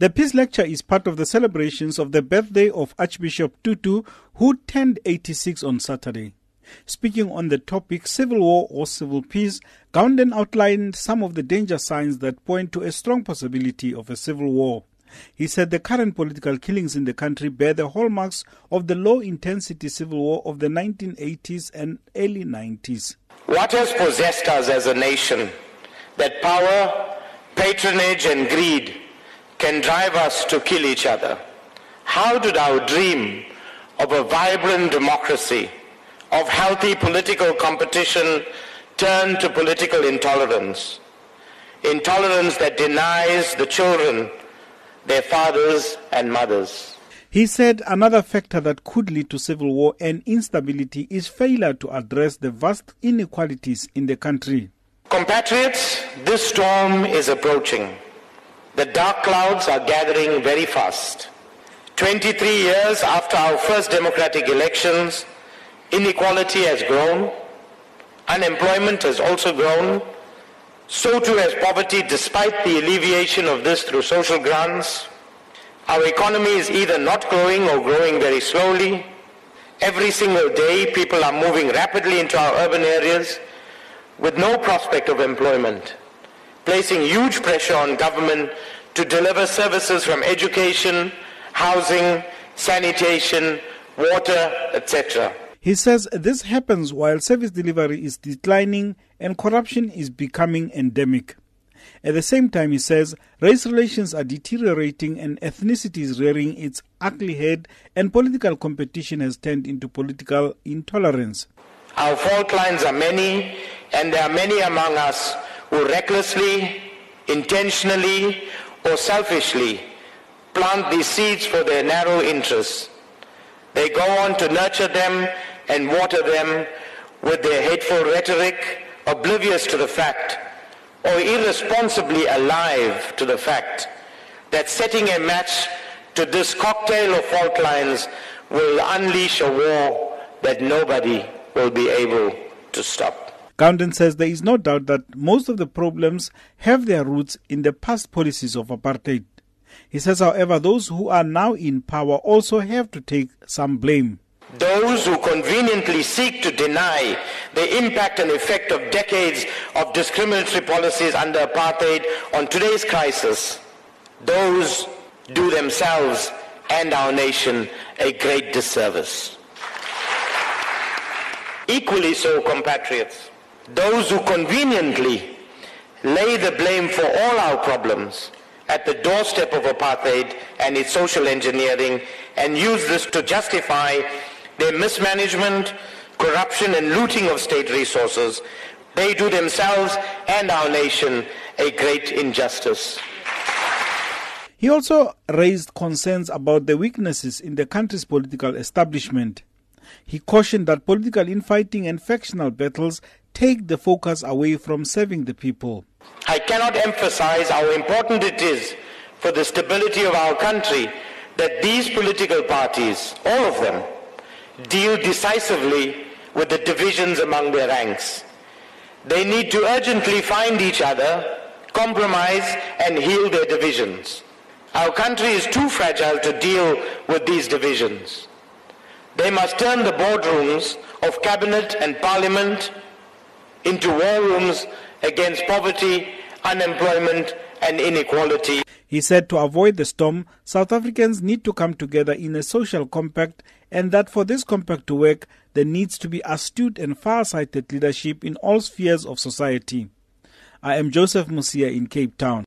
The Peace Lecture is part of the celebrations of the birthday of Archbishop Tutu, who turned 86 on Saturday. Speaking on the topic civil war or civil peace, Gounden outlined some of the danger signs that point to a strong possibility of a civil war. He said the current political killings in the country bear the hallmarks of the low intensity civil war of the 1980s and early 90s. What has possessed us as a nation that power, patronage, and greed can drive us to kill each other? How did our dream of a vibrant democracy, of healthy political competition, turn to political intolerance? Intolerance that denies the children their fathers and mothers. He said another factor that could lead to civil war and instability is failure to address the vast inequalities in the country. Compatriots, this storm is approaching. The dark clouds are gathering very fast. 23 years after our first democratic elections, inequality has grown, unemployment has also grown, so too has poverty despite the alleviation of this through social grants. Our economy is either not growing or growing very slowly. Every single day people are moving rapidly into our urban areas with no prospect of employment, placing huge pressure on government to deliver services from education, housing, sanitation, water, etc. He says this happens while service delivery is declining and corruption is becoming endemic. At the same time, he says race relations are deteriorating and ethnicity is rearing its ugly head, and political competition has turned into political intolerance. Our fault lines are many, and there are many among us who recklessly, intentionally, or selfishly plant these seeds for their narrow interests. They go on to nurture them and water them with their hateful rhetoric, oblivious to the fact, or irresponsibly alive to the fact, that setting a match to this cocktail of fault lines will unleash a war that nobody will be able to stop. Gounden says there is no doubt that most of the problems have their roots in the past policies of apartheid. He says, however, those who are now in power also have to take some blame. Those who conveniently seek to deny the impact and effect of decades of discriminatory policies under apartheid on today's crisis, those do themselves and our nation a great disservice. Equally so, compatriots, those who conveniently lay the blame for all our problems at the doorstep of apartheid and its social engineering and use this to justify their mismanagement, corruption, and looting of state resources, they do themselves and our nation a great injustice. He also raised concerns about the weaknesses in the country's political establishment. He cautioned that political infighting and factional battles take the focus away from serving the people. I cannot emphasize how important it is for the stability of our country that these political parties, all of them, deal decisively with the divisions among their ranks. They need to urgently find each other, compromise, and heal their divisions. Our country is too fragile to deal with these divisions. They must turn the boardrooms of cabinet and parliament into war rooms against poverty, unemployment, and inequality. He said to avoid the storm, South Africans need to come together in a social compact and that for this compact to work, there needs to be astute and far-sighted leadership in all spheres of society. I am Joseph Mosia in Cape Town.